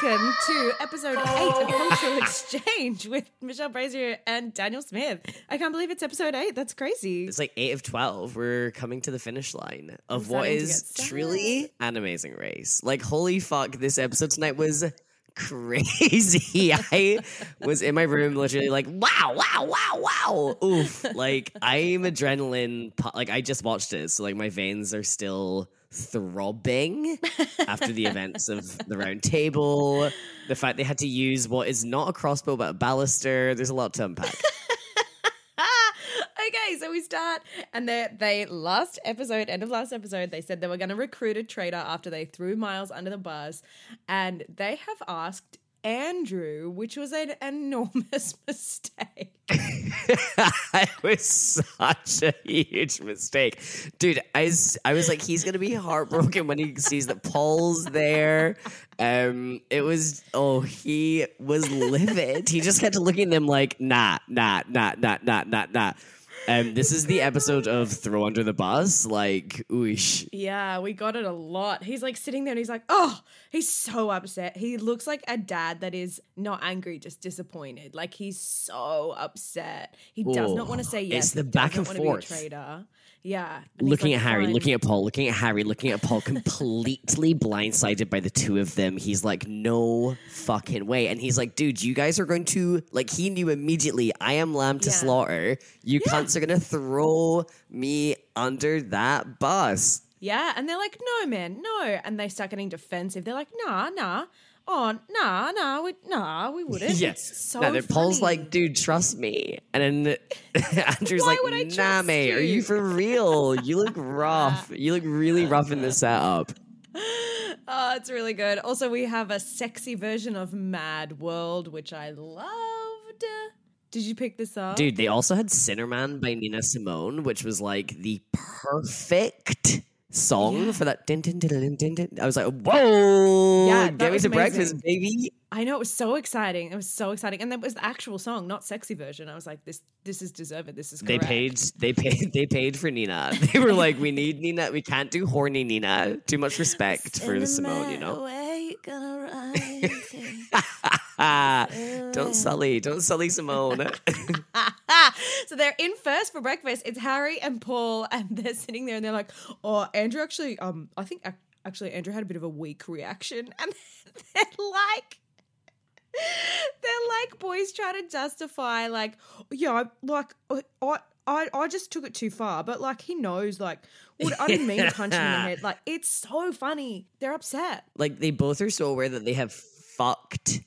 Welcome to episode eight of oh. Cultural Exchange with Michelle Brazier and Daniel Smith. I can't believe it's episode eight. That's crazy. It's like eight of 12. We're coming to the finish line of I'm what is truly an amazing race. Like, holy fuck, this episode tonight was crazy. I was in my room literally like, wow, wow, wow, wow. Oof. Like, I'm adrenaline. Like, I just watched it. So, like, my veins are still throbbing after the events of the round table. The fact they had to use what is not a crossbow but a ballista. There's a lot to unpack. okay, so we start, and they they last episode, end of last episode, they said they were going to recruit a traitor after they threw Miles under the bus, and they have asked Andrew, which was an enormous mistake. it was such a huge mistake. Dude, I was, I was like, he's going to be heartbroken when he sees that Paul's there. Um, it was, oh, he was livid. He just kept looking at them like, nah, nah, nah, nah, nah, nah, nah. Um, this is the episode of Throw Under the Bus. Like, oosh. Yeah, we got it a lot. He's like sitting there and he's like, oh, he's so upset. He looks like a dad that is not angry, just disappointed. Like he's so upset. He does not want to say yes. It's the he back and forth. Traitor. Yeah. looking like, at Harry, "Fine." looking at Paul, looking at Harry, looking at Paul, completely blindsided by the two of them. He's like, no fucking way. And he's like, dude, you guys are going to, like, he knew immediately, I am lamb to Yeah. slaughter. You cunts are going to throw me under that bus. Yeah, and they're like, no, man, no. And they start getting defensive. They're like, nah, nah. Oh, nah, nah, we, nah, we wouldn't. Yes. It's so no, Paul's like, dude, trust me. And then Andrew's Why like, nah, mate, are you?" you for real? You look rough. You look really rough in this setup. Oh, it's really good. Also, we have a sexy version of Mad World, which I loved. Did you pick this up? Dude, they also had Sinnerman by Nina Simone, which was like the perfect song Yeah. for that. I was like, whoa, Yeah, get me to breakfast, amazing. baby. I know it was so exciting. It was so exciting, and that was the actual song, not sexy version. I was like, this, this is deserved. This is They paid, they paid, they paid for Nina. They were like, we need Nina. We can't do horny Nina. Too much respect for Simone, you know. Ah, don't sully, don't sully Simone. so they're in first for breakfast. It's Harry and Paul, and they're sitting there, and they're like, "Oh, Andrew actually, um, I think actually Andrew had a bit of a weak reaction," and they're like. They're like boys trying to justify, like, yeah, like I, I, I just took it too far, but like he knows, like, what, I didn't mean to punch him in the head. Like, it's so funny. They're upset. like they both are so aware that they have fucked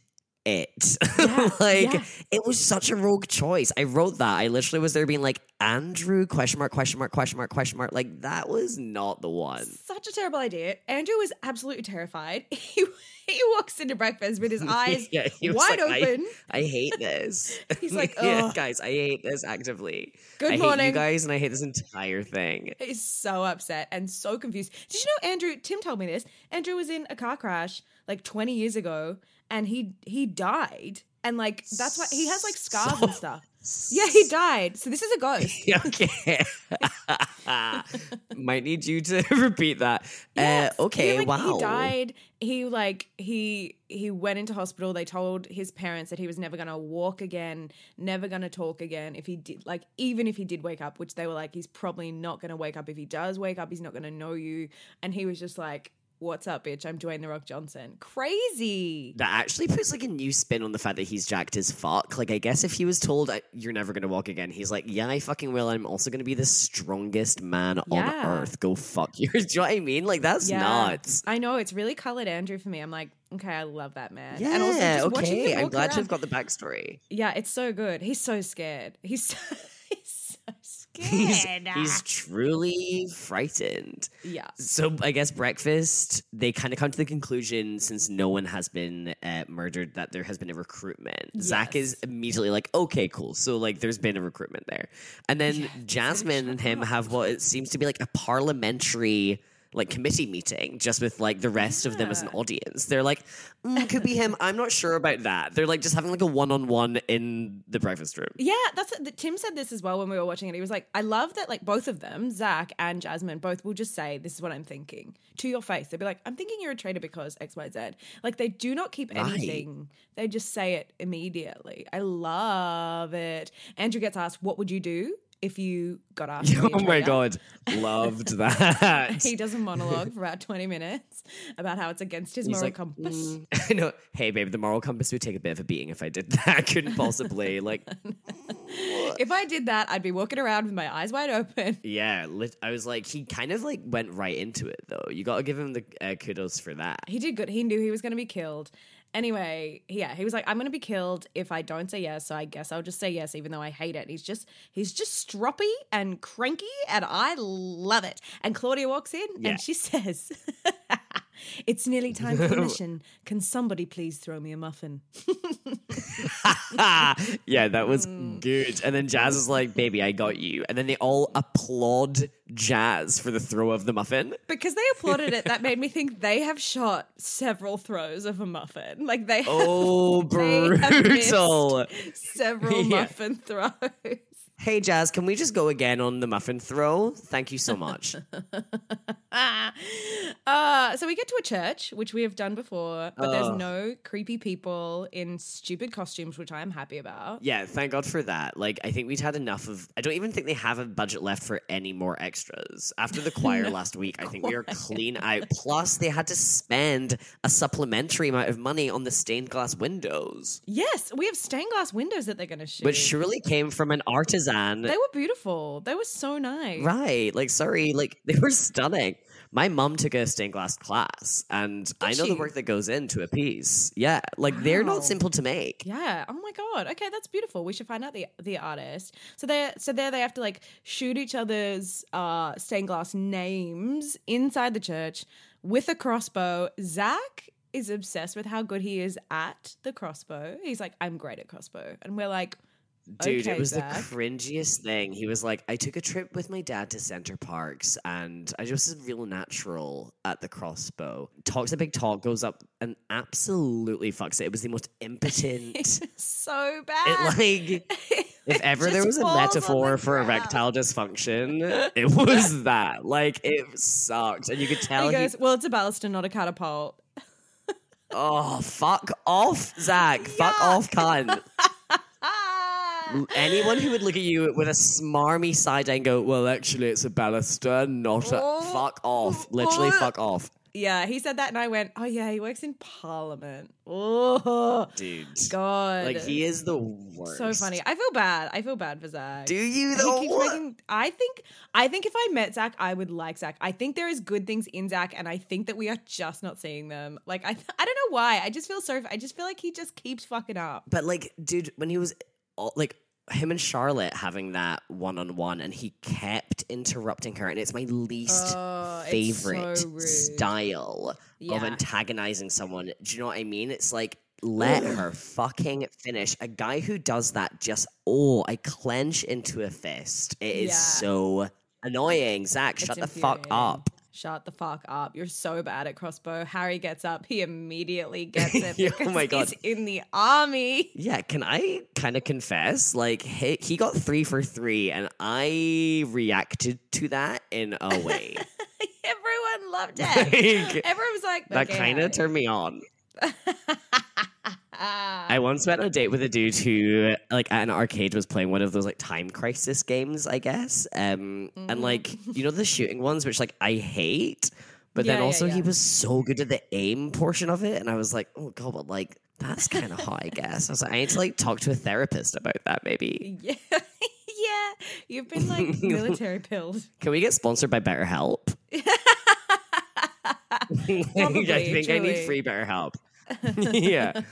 it. Yeah, like yeah. it was such a rogue choice. I wrote that. I literally was there being like Andrew question mark question mark question mark question mark. Like that was not the one. Such a terrible idea. Andrew was absolutely terrified. He he walks into breakfast with his eyes Yeah, wide like, open. I hate this. He's like, yeah, guys, I hate this actively. Good I morning. you guys, and I hate this entire thing. He's so upset and so confused. Did you know Andrew? Tim told me this. Andrew was in a car crash like 20 years ago, and he he died, and like that's why he has like scars and stuff. Yeah, he died. So this is a ghost. okay. Might need you to repeat that. Yes. Uh, okay, He, like, wow. He died. He like he he went into hospital. They told his parents that he was never gonna walk again, never gonna talk again. If he did, like even if he did wake up, which they were like, he's probably not gonna wake up. If he does wake up, he's not gonna know you. And he was just like, "What's up, bitch? I'm Dwayne the Rock Johnson." Crazy. That actually puts like a new spin on the fact that he's jacked as fuck. Like, I guess if he was told you're never gonna walk again, he's like, yeah, I fucking will. I'm also gonna be the strongest man on earth. Go fuck yours. Do you know what I mean? Like, that's Yeah. nuts. I know it's really colored Andrew for me. I'm like, okay, I love that man. Yeah, and also just okay. I'm glad around- you've got the backstory. Yeah, it's so good. He's so scared. He's so scared. He's, he's truly frightened. yeah. So I guess breakfast, they kind of come to the conclusion since no one has been uh, murdered that there has been a recruitment. Zach is immediately like, okay, cool. So like there's been a recruitment there. And then Jasmine and him have what it seems to be like a parliamentary like committee meeting just with like the rest of them as an audience. They're like, mm, could be him. I'm not sure about that. They're like just having like a one on one in the breakfast room. Yeah, that's Tim said this as well when we were watching it. He was like, "I love that like both of them, Zach and Jasmine, both will just say this is what I'm thinking to your face. They'll be like, "I'm thinking you're a traitor because X, Y, Z." Like they do not keep Right. anything; they just say it immediately. I love it. Andrew gets asked, "What would you do if you got asked?" to be a Oh my god, loved that. He does a monologue for about 20 minutes about how it's against his He's moral like, compass. "Mm." I know. Hey, babe, the moral compass would take a bit of a beating if I did that. I couldn't possibly like. If I did that, I'd be walking around with my eyes wide open. Yeah, lit- I was like, he kind of like went right into it though. You got to give him the uh, kudos for that. He did good. He knew he was going to be killed. Anyway, yeah, he was like, "I'm going to be killed if I don't say yes." So I guess I'll just say yes, even though I hate it. He's just, he's just stroppy and cranky, and I love it. And Claudia walks in, Yeah. and she says, "It's nearly time for the mission. Can somebody please throw me a muffin?" yeah, that was Mm. good. And then Jazz is like, "Baby, I got you." And then they all applaud Jazz for the throw of the muffin. Because they applauded it, that made me think they have shot several throws of a muffin. Like they have Oh, They have brutal! several Yeah. muffin throws. Hey, Jazz, can we just go again on the muffin throw? Thank you so much. Uh, so we get to a church, which we have done before, but there's no creepy people in stupid costumes, which I am happy about. yeah, thank God for that. Like, I think we'd had enough of. I don't even think they have a budget left for any more extras. After the choir last week, I think we are clean out. Plus, they had to spend a supplementary amount of money on the stained glass windows, Yes, we have stained glass windows that they're going to shoot. which surely came from an artisan. They were beautiful. They were so nice. Right. Like, sorry, like they were stunning. My mom took a stained glass class, and I know she? the work that goes into a piece. Yeah. Like, they're not simple to make. Yeah. Oh my god. Okay, that's beautiful. We should find out the the artist. So they so there they have to like shoot each other's uh stained glass names inside the church with a crossbow. Zach is obsessed with how good he is at the crossbow. He's like, I'm great at crossbow. And we're like, Dude, okay, it was Zach. the cringiest thing. He was like, I took a trip with my dad to Center Parcs and I just was real natural at the crossbow. Talks a big talk, goes up and absolutely fucks it. It was the most impotent. so it bad. like if ever there was a metaphor for ground. erectile dysfunction, it was that. Like it sucked. And you could tell he he, goes, Well, it's a ballista, not a catapult. Oh fuck off, Zach. Fuck off, cunt. Anyone who would look at you with a smarmy side eye and go, Well, actually it's a ballista, not a Oh. fuck off. Oh, Literally Oh. fuck off. Yeah, he said that, and I went, "Oh yeah, he works in Parliament." Oh Dude. God, Like he is the worst. so funny. I feel bad. I feel bad for Zach. Do you though? making. I think. I think if I met Zach, I would like Zach. I think there is good things in Zach, and I think that we are just not seeing them. Like I, I don't know why. I just feel so. I just feel like he just keeps fucking up. But like, dude, when he was all, like him and Charlotte having that one on one, and he kept interrupting her, and it's my least Oh, favorite so style of antagonizing someone. Do you know what I mean? It's like let her fucking finish. A guy who does that just oh, I clench into a fist. It is Yeah. so annoying. Zach, It's shut the fuck up. Shut the fuck up. You're so bad at crossbow. Harry gets up. He immediately gets it oh because my God. he's in the army. Yeah, can I kind of confess? Like, he, he got three for three, and I reacted to that in a way Everyone loved it. Like, Everyone was like, that "Okay, kind of turned me on. I once went on a date with a dude who, like, at an arcade was playing one of those like time crisis games, I guess. Um, Mm-hmm. and like, you know, the shooting ones, which like I hate. But Yeah, then yeah, also he was so good at the aim portion of it, and I was like, oh god, but like that's kind of hot, I guess. I was like, I need to like talk to a therapist about that, maybe. Yeah. yeah. You've been like military pilled. Can we get sponsored by BetterHelp? I think I need truly. free BetterHelp. yeah.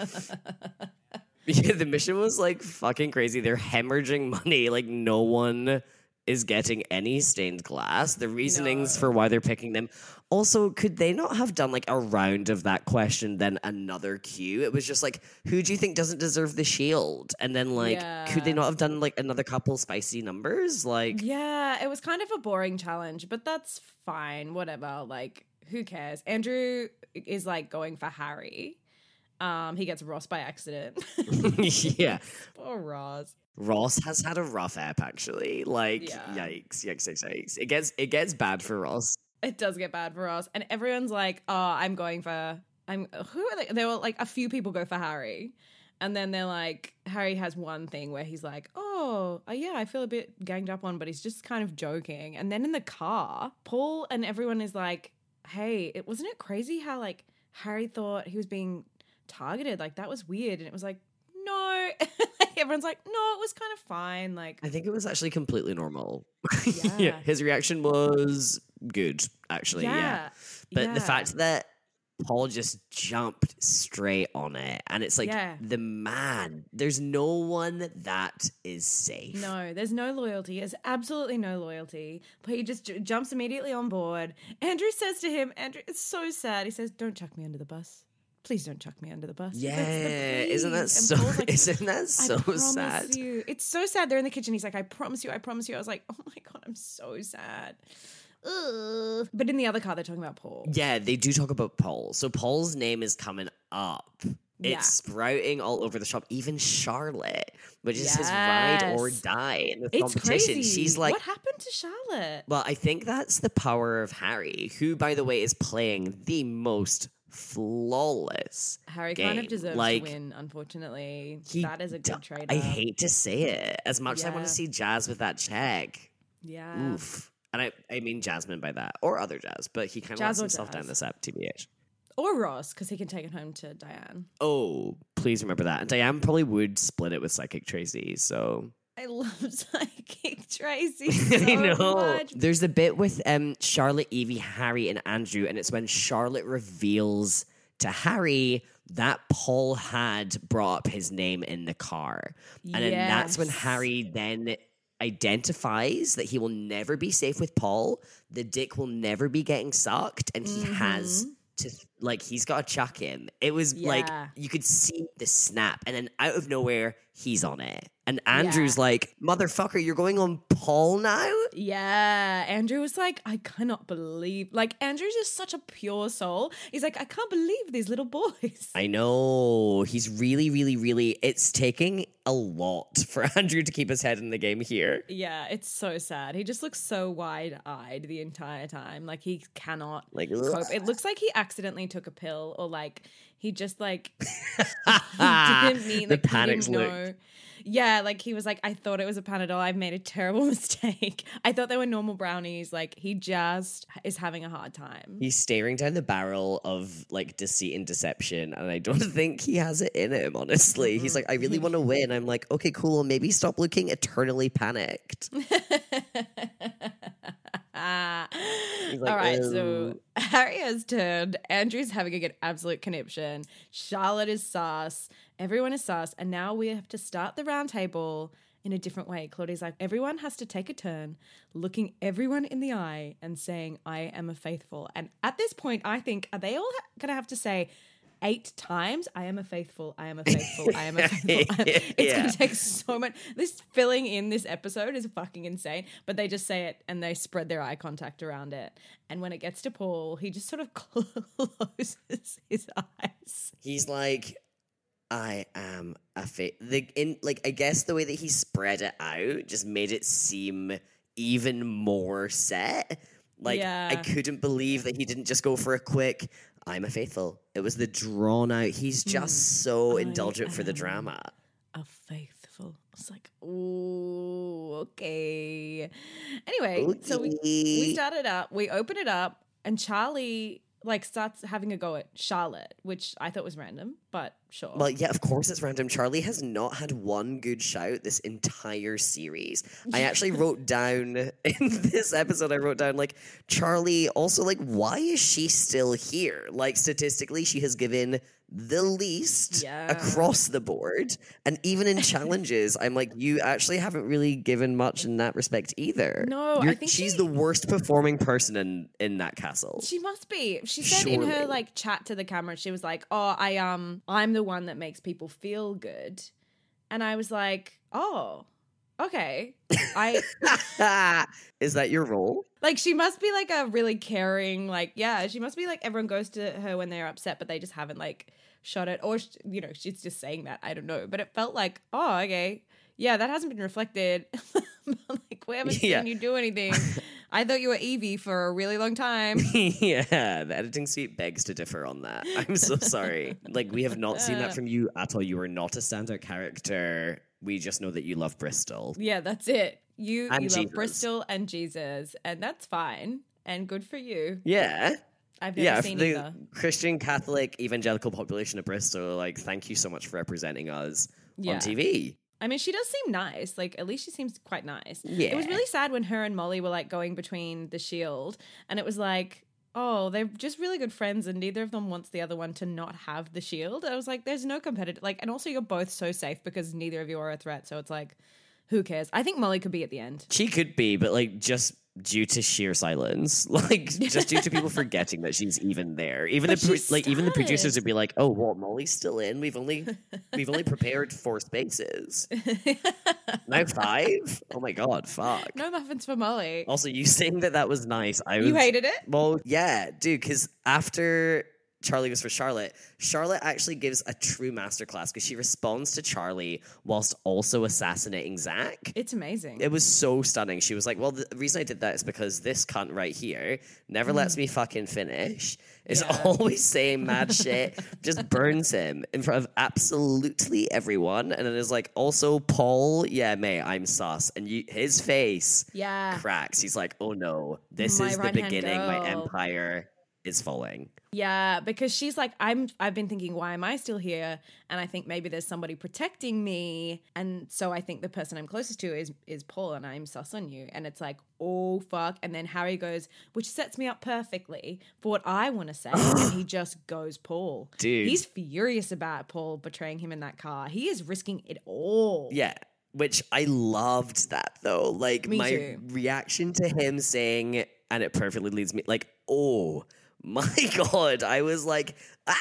Yeah, the mission was like fucking crazy. They're hemorrhaging money. Like no one is getting any stained glass. The reasonings No. for why they're picking them. Also, could they not have done like a round of that question, then another cue? It was just like, who do you think doesn't deserve the shield? And then like, could they not have done like another couple spicy numbers? Like, Yeah, it was kind of a boring challenge, but that's fine. Whatever. Like, who cares? Andrew is like going for Harry. Um, he gets Ross by accident. yeah. Poor Ross. Ross has had a rough app actually. Like, Yeah. yikes, yikes, yikes, yikes. It gets it gets bad for Ross. It does get bad for Ross, and everyone's like, "Oh, I'm going for I'm." Who are they? There were like a few people go for Harry, and then they're like, Harry has one thing where he's like, "Oh, uh, yeah, I feel a bit ganged up on," but he's just kind of joking. And then in the car, Paul and everyone is like, "Hey, it wasn't it crazy how like Harry thought he was being targeted? Like that was weird." And it was like, "No." Everyone's like, "No, it was kind of fine." Like, I think it was actually completely normal. Yeah. his reaction was good, actually. Yeah. yeah, But the fact that Paul just jumped straight on it, and it's like Yeah. the man. There's no one that is safe. No, there's no loyalty. There's absolutely no loyalty. But he just j- jumps immediately on board. Andrew says to him, Andrew, it's so sad. He says, Don't chuck me under the bus. Please don't chuck me under the bus. Yeah, the isn't that. And so? Like, isn't that so sad? you. It's so sad. They're in the kitchen. He's like, I promise you, I promise you. I was like, oh my God, I'm so sad. Ugh. But in the other car, they're talking about Paul. Yeah, they do talk about Paul. So Paul's name is coming up. Yeah. It's sprouting all over the shop. Even Charlotte, which is his ride or die in the competition. crazy. She's like, what happened to Charlotte? well, I think that's the power of Harry, who, by the way, is playing the most flawless. Harry kind of deserves Like, to win, unfortunately. That is a good trade. I hate to say it, as much as I want to see Jazz with that check. Yeah. Oof. And I, I mean Jasmine by that, or other Jazz, but he kind of lets himself down this app, TBH. Or Ross, because he can take it home to Diane. Oh, please remember that. And Diane probably would split it with Psychic Tracy. So I love Psychic Tracy so I know. much. There's the bit with um Charlotte, Evie, Harry, and Andrew, and it's when Charlotte reveals to Harry that Paul had brought up his name in the car. And then that's when Harry then identifies that he will never be safe with Paul. The dick will never be getting sucked, and he has to like he's got to chuck him. It was like you could see the snap, and then out of nowhere, he's on it. And Andrew's like, "Motherfucker, you're going on Paul now." Yeah, Andrew was like, I cannot believe. Like, Andrew's just such a pure soul. He's like, I can't believe these little boys. I know he's really, really, really. It's taking a lot for Andrew to keep his head in the game here. yeah, it's so sad. He just looks so wide eyed the entire time. Like, he cannot Like, cope. It looks like he accidentally took a pill or like he just like he didn't mean the like, he panic didn't. Yeah, like he was like, I thought it was a Panadol. I've made a terrible mistake. I thought they were normal brownies. Like he just is having a hard time. He's staring down the barrel of like deceit and deception, and I don't think he has it in him. Honestly, he's mm-hmm. like, I really want to win. I'm like, okay, cool. Maybe stop looking eternally panicked. All like, right, "Oh." so Harry has turned. Andrew's having an absolute conniption. Charlotte is sus. Everyone is sus. And now we have to start the round table in a different way. Claudia's like, everyone has to take a turn, looking everyone in the eye and saying, I am a faithful. And at this point, I think, are they all ha- going to have to say, Eight times, I am a faithful, I am a faithful, I am a faithful. it's Yeah. gonna take so much. This filling in this episode is fucking insane. But they just say it and they spread their eye contact around it. And when it gets to Paul, he just sort of closes his eyes. He's like, I am a fa The in like, I guess the way that he spread it out just made it seem even more set. Like, I couldn't believe that he didn't just go for a quick. I'm a faithful. It was the drawn out. He's just so Hmm. I indulgent for the am drama. A faithful. It's like, ooh, okay. Anyway, so we, we Okay. started up, we open it up, and Charlie like starts having a go at Charlotte, which I thought was random, but sure. Well, yeah, of course it's random. Charlie has not had one good shout this entire series. I actually wrote down in this episode, I wrote down like Charlie also like why is she still here? Like statistically, she has given the least Yeah. across the board. And even in challenges, I'm like, you actually haven't really given much in that respect either. No, I You're- think she's she- the worst performing person in in that castle. She must be. She said in her like chat to the camera, she was like, "Oh, I um, I'm the one that makes people feel good," and I was like, "Oh, okay." I Is that your role? Like she must be like a really caring, like yeah, she must be like everyone goes to her when they're upset, but they just haven't like shot it, or you know, she's just saying that. I don't know, but it felt like, oh, okay, yeah, that hasn't been reflected. like we haven't Yeah. seen you do anything. I thought you were Evie for a really long time. yeah, the editing suite begs to differ on that. I'm so sorry. like we have not seen that uh. from you at all. You are not a standout character. We just know that you love Bristol. Yeah, that's it. You And you Jesus. love Bristol and Jesus, and that's fine and good for you. Yeah. I've never Yeah, seen the either. Christian Catholic evangelical population of Bristol, like, thank you so much for representing us Yeah. on TV. I mean, she does seem nice. Like at least she seems quite nice. Yeah. It was really sad when her and Molly were like going between the shield, and it was like. Oh, they're just really good friends, and neither of them wants the other one to not have the shield. I was like, "There's no competitive, like, and also you're both so safe because neither of you are a threat. So it's like, who cares? I think Molly could be at the end. She could be, but like just due to sheer silence, like just due to people forgetting that she's even there. Even But the pro- like even the producers would be like, "Oh, well, Molly's still in. We've only we've only prepared four spaces. now five. Oh my god, fuck." no muffins for Molly. Also, you saying that that was nice. I was you hated it. Well, yeah, dude, because after Charlie was for Charlotte, Charlotte actually gives a true masterclass because she responds to Charlie whilst also assassinating Zach. It's amazing. It was so stunning. She was like, Well, the reason I did that is because this cunt right here never lets mm. me fucking finish. Is Yeah. always saying mad shit, just burns him in front of absolutely everyone. And then is like, Also, Paul, yeah, mate, I'm sus. And you, his face yeah. cracks. He's like, oh no, this My is the beginning. My empire is falling. Yeah, because she's like, I'm. I've been thinking, why am I still here? And I think maybe there's somebody protecting me, and so I think the person I'm closest to is is Paul, and I'm sus on you. And it's like, oh fuck. And then Harry goes, which sets me up perfectly for what I want to say, and he just goes Paul. Dude. he's furious about Paul betraying him in that car. He is risking it all. Yeah. Which I loved that though. Like Me my too. reaction to him saying, and it perfectly leads me like, oh my god. I was like, ah,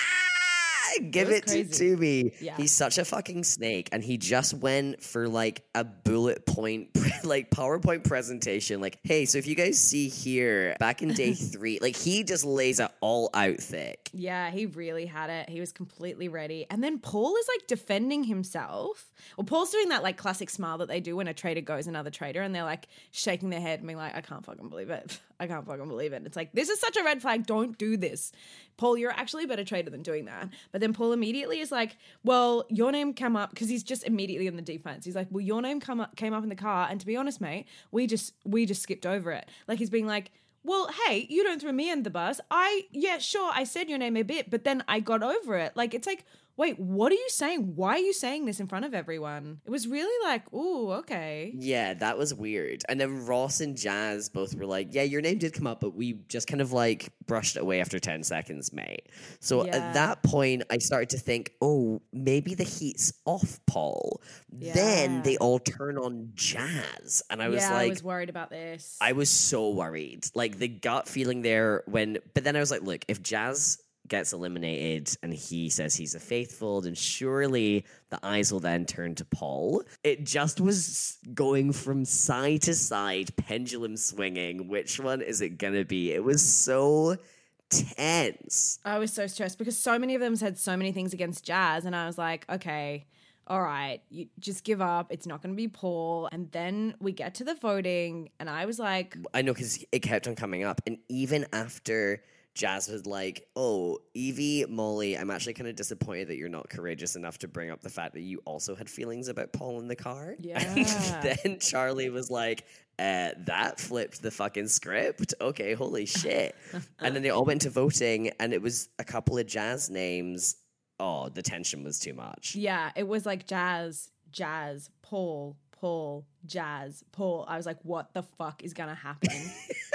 give it to, to me. Yeah. He's such a fucking snake. And he just went for like a bullet point, like PowerPoint presentation. Like, hey, so if you guys see here, back in day three, like he just lays it all out thick. Yeah, he really had it. He was completely ready. And then Paul is like defending himself. Well, Paul's doing that like classic smile that they do when a traitor goes another traitor and they're like shaking their head and being like, I can't fucking believe it. I can't fucking believe it. It's like, this is such a red flag. Don't do this. Paul, you're actually a better traitor than doing that. But then Paul immediately is like, Well, your name came up because he's just immediately in the defense. He's like, Well, your name come up came up in the car, and to be honest, mate, we just we just skipped over it. Like he's being like, well, hey, you don't throw me in the bus. I, yeah, sure, I said your name a bit, but then I got over it. Like, it's like, wait, what are you saying? Why are you saying this in front of everyone? It was really like, ooh, okay. Yeah, that was weird. And then Ross and Jazz both were like, "Yeah, your name did come up, but we just kind of like brushed it away after 10 seconds, mate." So Yeah. at that point, I started to think, "Oh, maybe the heat's off Paul." Then they all turn on Jazz, and I was yeah, like I was worried about this. I was so worried. Like the gut feeling there when but then I was like, look, if Jazz gets eliminated and he says he's a faithful, then surely the eyes will then turn to Paul. It just was going from side to side, pendulum swinging. Which one is it gonna be? It was so tense. I was so stressed because so many of them said so many things against Jazz, and I was like, okay, all right, you just give up. It's not going to be Paul. And then we get to the voting, and I was like, I know because it kept on coming up. And even after Jazz was like, oh, Evie, Molly, I'm actually kind of disappointed that you're not courageous enough to bring up the fact that you also had feelings about Paul in the car. Yeah. And then Charlie was like, uh, that flipped the fucking script. Okay, holy shit. and then they all went to voting, and it was a couple of Jazz names. Oh, the tension was too much. yeah, it was like Jazz, Jazz, Paul, Paul, Jazz, Paul. I was like, what the fuck is going to happen?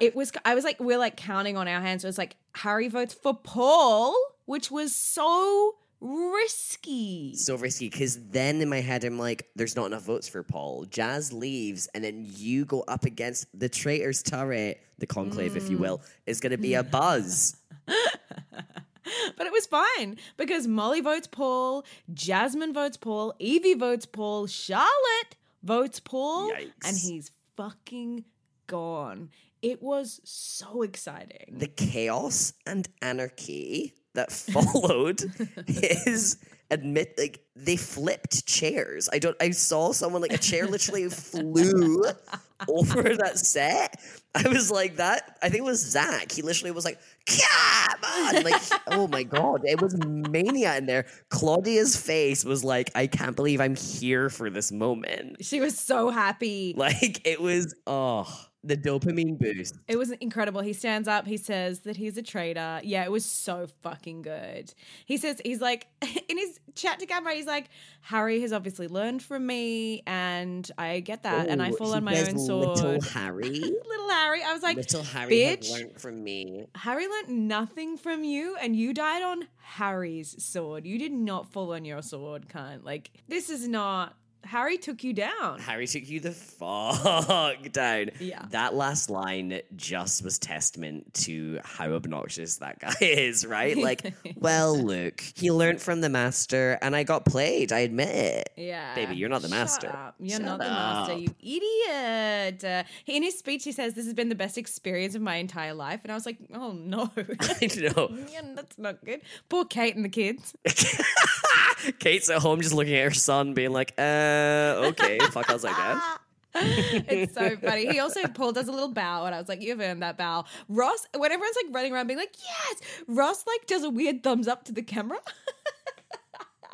It was, I was like, we're like counting on our hands. It was like, Harry votes for Paul. which was so risky. So risky because then in my head I'm like, there's not enough votes for Paul. Jazz leaves, and then you go up against the traitors turret, the conclave, if you Mm. will, is going to be a buzz. But it was fine because Molly votes Paul, Jasmine votes Paul, Evie votes Paul, Charlotte votes Paul, Yikes. and he's fucking gone. It was so exciting. the chaos and anarchy that followed his admit like they flipped chairs. I don't I saw someone like a chair literally flew over that set. I was like that I think it was Zach. He literally was like, come on. Like oh my god. It was mania in there. Claudia's face was like, I can't believe I'm here for this moment. she was so happy. Like it was oh the dopamine boost. It was incredible. He stands up, he says that he's a traitor. Yeah, it was so fucking good. He says, he's like, in his chat to camera, he's like, Harry has obviously learned from me, and I get that, and I Oh, fall on my own sword. Little Harry. Little Harry. I was like, Little Harry bitch. learned from me. Harry learned nothing from you, and you died on Harry's sword. You did not fall on your sword, cunt. Like, this is not. Harry took you down. Harry took you the fuck down. Yeah. That last line just was testament to how obnoxious that guy is, right? Like, well, look, he learned from the master and I got played. I admit it. Yeah. Baby, you're not the Shut master. up. You're Shut not the master, you idiot. Uh, in his speech, he says, This has been the best experience of my entire life. And I was like, Oh, no. I know. yeah, that's not good. Poor Kate and the kids. Kate's at home just looking at her son, being like, uh, okay, fuck, I was like that. it's so funny. He also Paul does a little bow, and I was like, "You've earned that bow." Ross, when everyone's like running around being like, "Yes," Ross like does a weird thumbs up to the camera.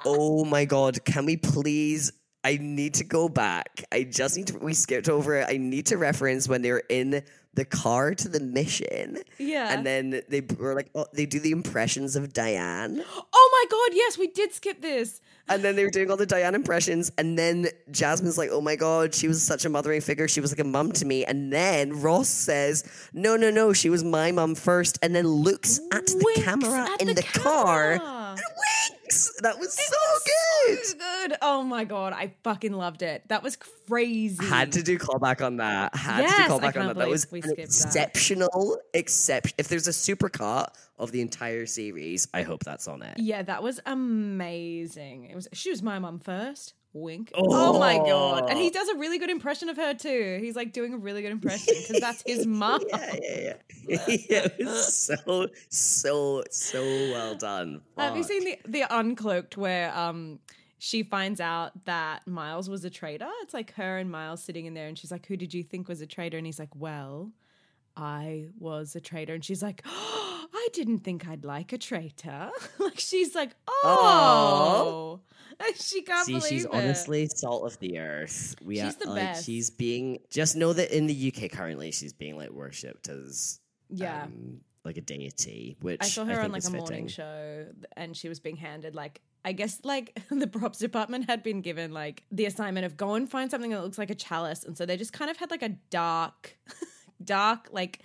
Oh my god, can we please? I need to go back. I just need to. We skipped over it. I need to reference when they were in the car to the mission. Yeah. And then they were like, oh, they do the impressions of Diane. oh my god, yes, we did skip this. And then they were doing all the Diane impressions. And then Jasmine's like, oh my God, she was such a mothering figure. She was like a mum to me. And then Ross says, no, no, no, she was my mum first. And then looks at the Winks camera at in the the, car camera. And winks. That was so good. So good. Oh my god, I fucking loved it. That was crazy. Had to do callback on that. Had Yes, to do callback on that. That was an that. exceptional exception. If there's a supercut of the entire series, I hope that's on it. Yeah, that was amazing. It was she was my mum first. Wink. Oh. my god. And he does a really good impression of her too. He's like doing a really good impression because that's his mom. Yeah, yeah, yeah. yeah it was so, so, so well done. Have you seen the the uncloaked where um she finds out that Miles was a traitor? It's like her and Miles sitting in there and she's like, Who did you think was a traitor? And he's like, Well, I was a traitor. And she's like, oh, I didn't think I'd like a traitor. like she's like, Oh and she can't believe it. See, she's it. honestly salt of the earth. We She's are, the like best. she's being just know that in the UK currently she's being like worshipped as Yeah. um, like a deity, which I saw her think on like a morning show and she was being handed like I guess like the props department had been given like the assignment of go and find something that looks like a chalice and so they just kind of had like a dark dark like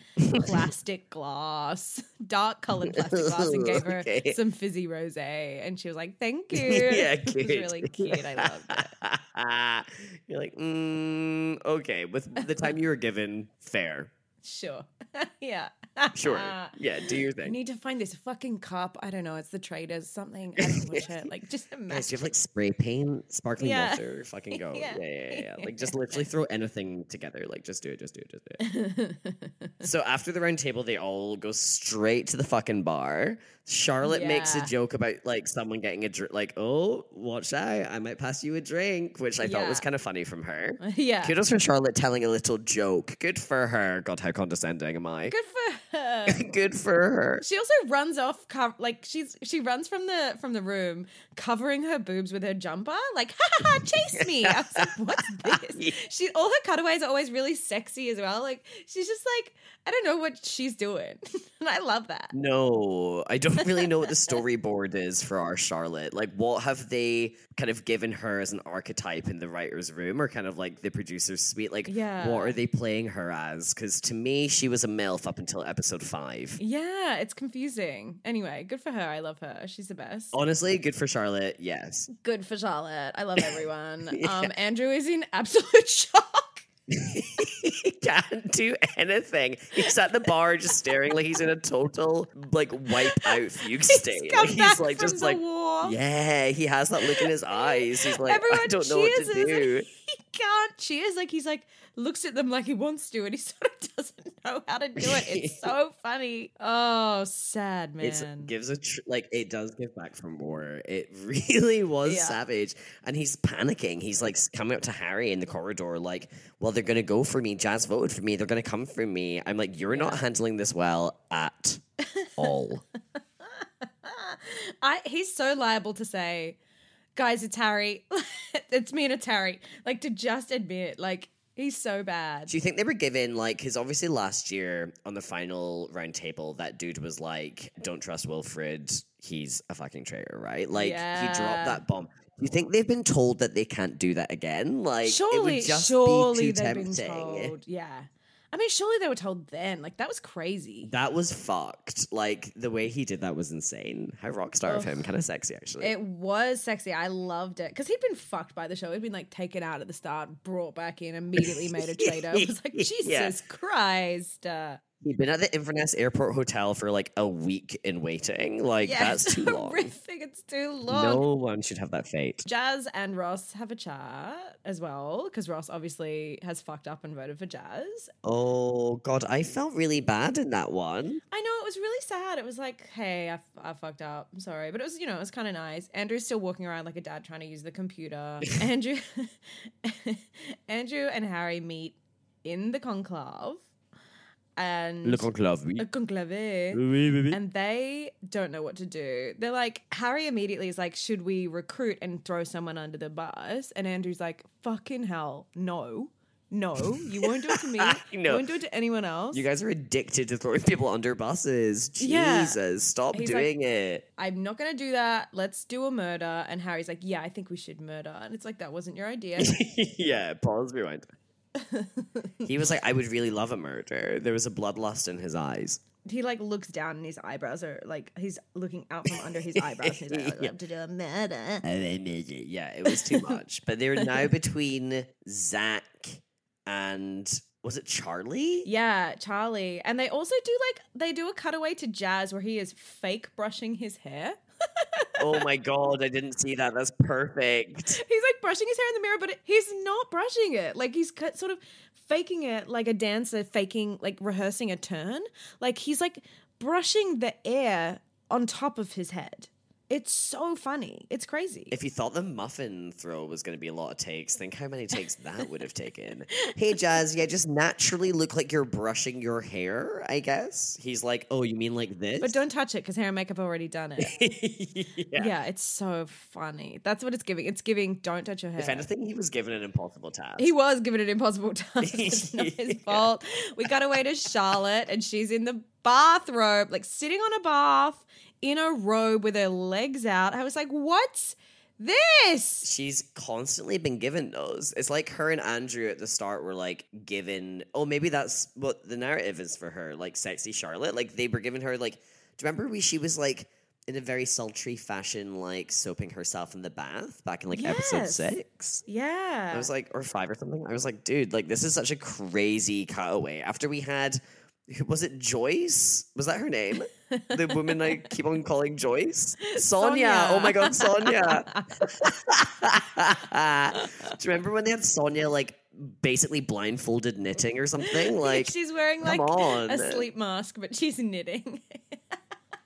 plastic glass dark colored plastic glass and gave her Okay. some fizzy rosé and she was like thank you. Yeah, it was really cute. I loved it. You're like, mm, okay, with the time you were given, fair. Sure yeah Sure. yeah, do your I thing. need to find this fucking cup. I don't know. It's the traders something. I don't watch it. Like just imagine. Guys, do you have like spray paint, sparkling Yeah. water? Fucking go. Yeah. Yeah. Yeah, yeah, yeah. Like just literally throw anything together. Like just do it, just do it, just do it. so after the round table, they all go straight to the fucking bar. Charlotte makes a joke about like someone getting a drink, like, oh, watch out, I might pass you a drink, which I thought was kind of funny from her. yeah. Kudos for Charlotte telling a little joke. Good for her. God, how condescending am I? Good for Good for her. She also runs off, co- like she's she runs from the from the room, covering her boobs with her jumper, like ha ha ha, chase me. I was like, what's this? Yeah. She all her cutaways are always really sexy as well. Like she's just like I don't know what she's doing, and I love that. No, I don't don't really know what the storyboard is for our Charlotte. Like, what have they kind of given her as an archetype in the writer's room or kind of like the producer's suite? Like, Yeah. what are they playing her as? Because to me, she was a MILF up until episode five. Yeah, it's confusing. Anyway, good for her. I love her. She's the best. Honestly, good for Charlotte. Yes. Good for Charlotte. I love everyone. Yeah. Um, Andrew is in absolute shock. he can't do anything. He's at the bar just staring like he's in a total like wipe out fugue state. He's come Like, back like from just the like war. yeah, he has that look in his eyes. He's like, Everyone I don't know what to cheers do. He can't cheers. Like he's like looks at them like he wants to, and he sort of doesn't know how to do it. It's so funny. Oh, sad man. It's gives a tr- like it does give back from war. It really was Yeah. savage, and he's panicking. He's like coming up to Harry in the corridor, like, "Well, they're gonna go for me. Jazz voted for me. They're gonna come for me." I'm like, "You're not handling this well at all." I he's so liable to say, guys, it's Harry. it's me and it's Harry. Like to just admit, like he's so bad. Do you think they were given like because obviously last year on the final round table that dude was like, "Don't trust Wilfred. He's a fucking traitor," right? Like he dropped that bomb. Do you think they've been told that they can't do that again? Like surely, it would just surely be too they've tempting. been told. Yeah. I mean, surely they were told then. Like that was crazy. That was fucked. Like the way he did that was insane. How rock star of him, kind of sexy actually. It was sexy. I loved it because he'd been fucked by the show. He'd been like taken out at the start, brought back in, immediately made a traitor. I was like, Jesus Yeah. Christ. Uh, He'd been at the Inverness Airport Hotel for like a week in waiting. Like yeah, that's too long. horrific. It's too long. No one should have that fate. Jazz and Ross have a chat as well because Ross obviously has fucked up and voted for Jazz. Oh god, I felt really bad in that one. I know it was really sad. It was like, hey, I, f- I fucked up. I'm sorry, but it was you know it was kind of nice. Andrew's still walking around like a dad trying to use the computer. Andrew, Andrew and Harry meet in the conclave, and Le conclave, oui. conclave. Oui, oui, oui. and they don't know what to do. They're like, Harry immediately is like, should we recruit and throw someone under the bus? And Andrew's like, fucking hell, no. No, you won't do it to me. You won't do it to anyone else. You guys are addicted to throwing people under buses. Yeah. Jesus, stop He's doing it. I'm not gonna do that. Let's do a murder. And Harry's like, yeah, I think we should murder. And it's like, that wasn't your idea. yeah, pause, rewind. He was like, I would really love a murder. There was a bloodlust in his eyes. he like looks down and his eyebrows are like, he's looking out from under his eyebrows. And he's like, I'd love to do a murder. Yeah, it was too much. but they're now between Zach and was it Charlie? Yeah, Charlie. And they also do like they do a cutaway to Jazz where he is fake brushing his hair. Oh my god, I didn't see that. That's perfect. He's like brushing his hair in the mirror, but he's not brushing it. Like he's sort of faking it like a dancer faking like rehearsing a turn. Like he's like brushing the air on top of his head. It's so funny. It's crazy. If you thought the muffin throw was going to be a lot of takes, think how many takes that would have taken. Hey, Jazz, yeah, just naturally look like you're brushing your hair, I guess. He's like, oh, you mean like this? but don't touch it because hair and makeup have already done it. yeah. yeah. it's so funny. That's what it's giving. It's giving don't touch your hair. If anything, he was given an impossible task. He was given an impossible task. It's not his fault. We got away to Charlotte, and she's in the bathrobe, like sitting on a bath in a robe with her legs out. I was like, what's this? She's constantly been given those. It's like her and Andrew at the start were like given. Oh, maybe that's what the narrative is for her, like sexy Charlotte. Like they were giving her like. Do you remember we? She was like in a very sultry fashion, like soaping herself in the bath back in like episode six. Yeah. I was like, or five or something. I was like, dude, like this is such a crazy cutaway. After we had, was it Joyce? Was that her name? the woman I keep on calling Joyce, Sonia. Sonia. Oh my god, Sonia. Do you remember when they had Sonia like basically blindfolded knitting or something? Like, she's wearing like on. a sleep mask, but she's knitting.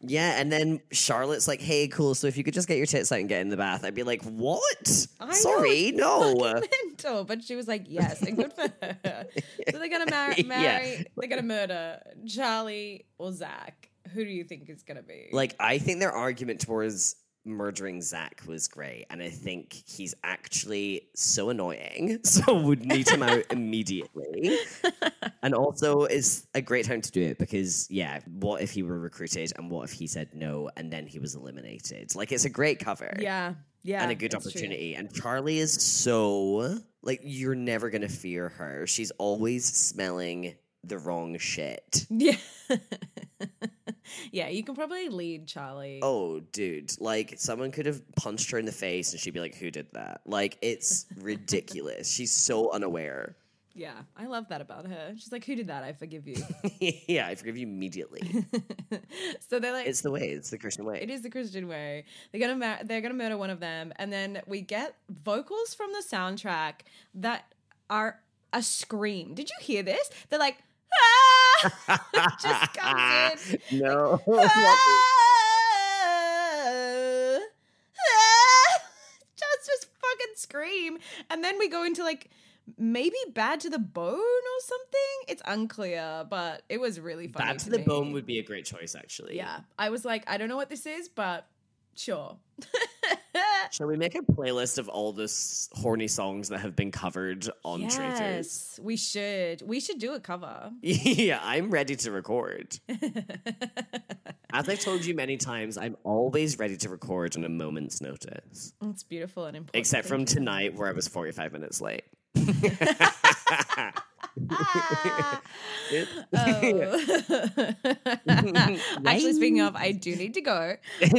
Yeah. And then Charlotte's like, "Hey, cool. So if you could just get your tits out and get in the bath," I'd be like, "What? I know, Sorry, it's no." mental. But she was like, yes, and good for her. so they're gonna mar- Yeah. marry. They're gonna murder Charlie or Zach. Who do you think is gonna be? Like, I think their argument towards murdering Zach was great, and I think he's actually so annoying, so would need him out immediately. and also, it's a great time to do it because, yeah, what if he were recruited, and what if he said no, and then he was eliminated? Like, it's a great cover. Yeah. Yeah. and a good it's true. opportunity. And Charlie is so like you're never gonna fear her. She's always smelling the wrong shit. Yeah. yeah, you can probably lead Charlie. Oh, dude! Like someone could have punched her in the face, and she'd be like, "Who did that?" Like it's ridiculous. She's so unaware. Yeah, I love that about her. She's like, "Who did that? I forgive you." yeah, I forgive you immediately. so they're like, it's the way. It's the Christian way. It is the Christian way. They're gonna mar- they're gonna murder one of them, and then we get vocals from the soundtrack that are a scream. Did you hear this? They're like, ah! Just comes in. no. Ah! Ah! just just fucking scream, and then we go into like maybe bad to the bone or something. It's unclear, but it was really funny. Bad to the me. bone would be a great choice, actually. Yeah, I was like, I don't know what this is, but sure. Shall we make a playlist of all the horny songs that have been covered on Traitors? yes, we should. We should do a cover. Yeah, I'm ready to record. As I've told you many times, I'm always ready to record on a moment's notice. it's beautiful and important. Except from tonight, where I was 45 minutes late. Ah. Oh. Actually, speaking of, I do need to go.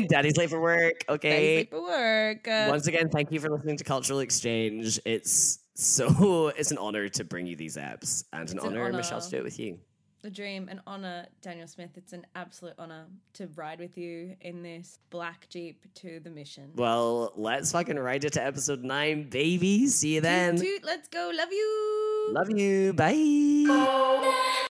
Daddy's late for work. Daddy's Okay. late for work. Uh, Once again, thank you for listening to Cultural Exchange. It's so it's an honor to bring you these apps, and an It's an honor, Michelle, to do it with you. A dream, an honor, Daniel Smith. It's an absolute honor to ride with you in this black jeep to the mission. Well, let's fucking ride it to episode nine, baby. See you then. Toot, toot, let's go. Love you. Love you. Bye.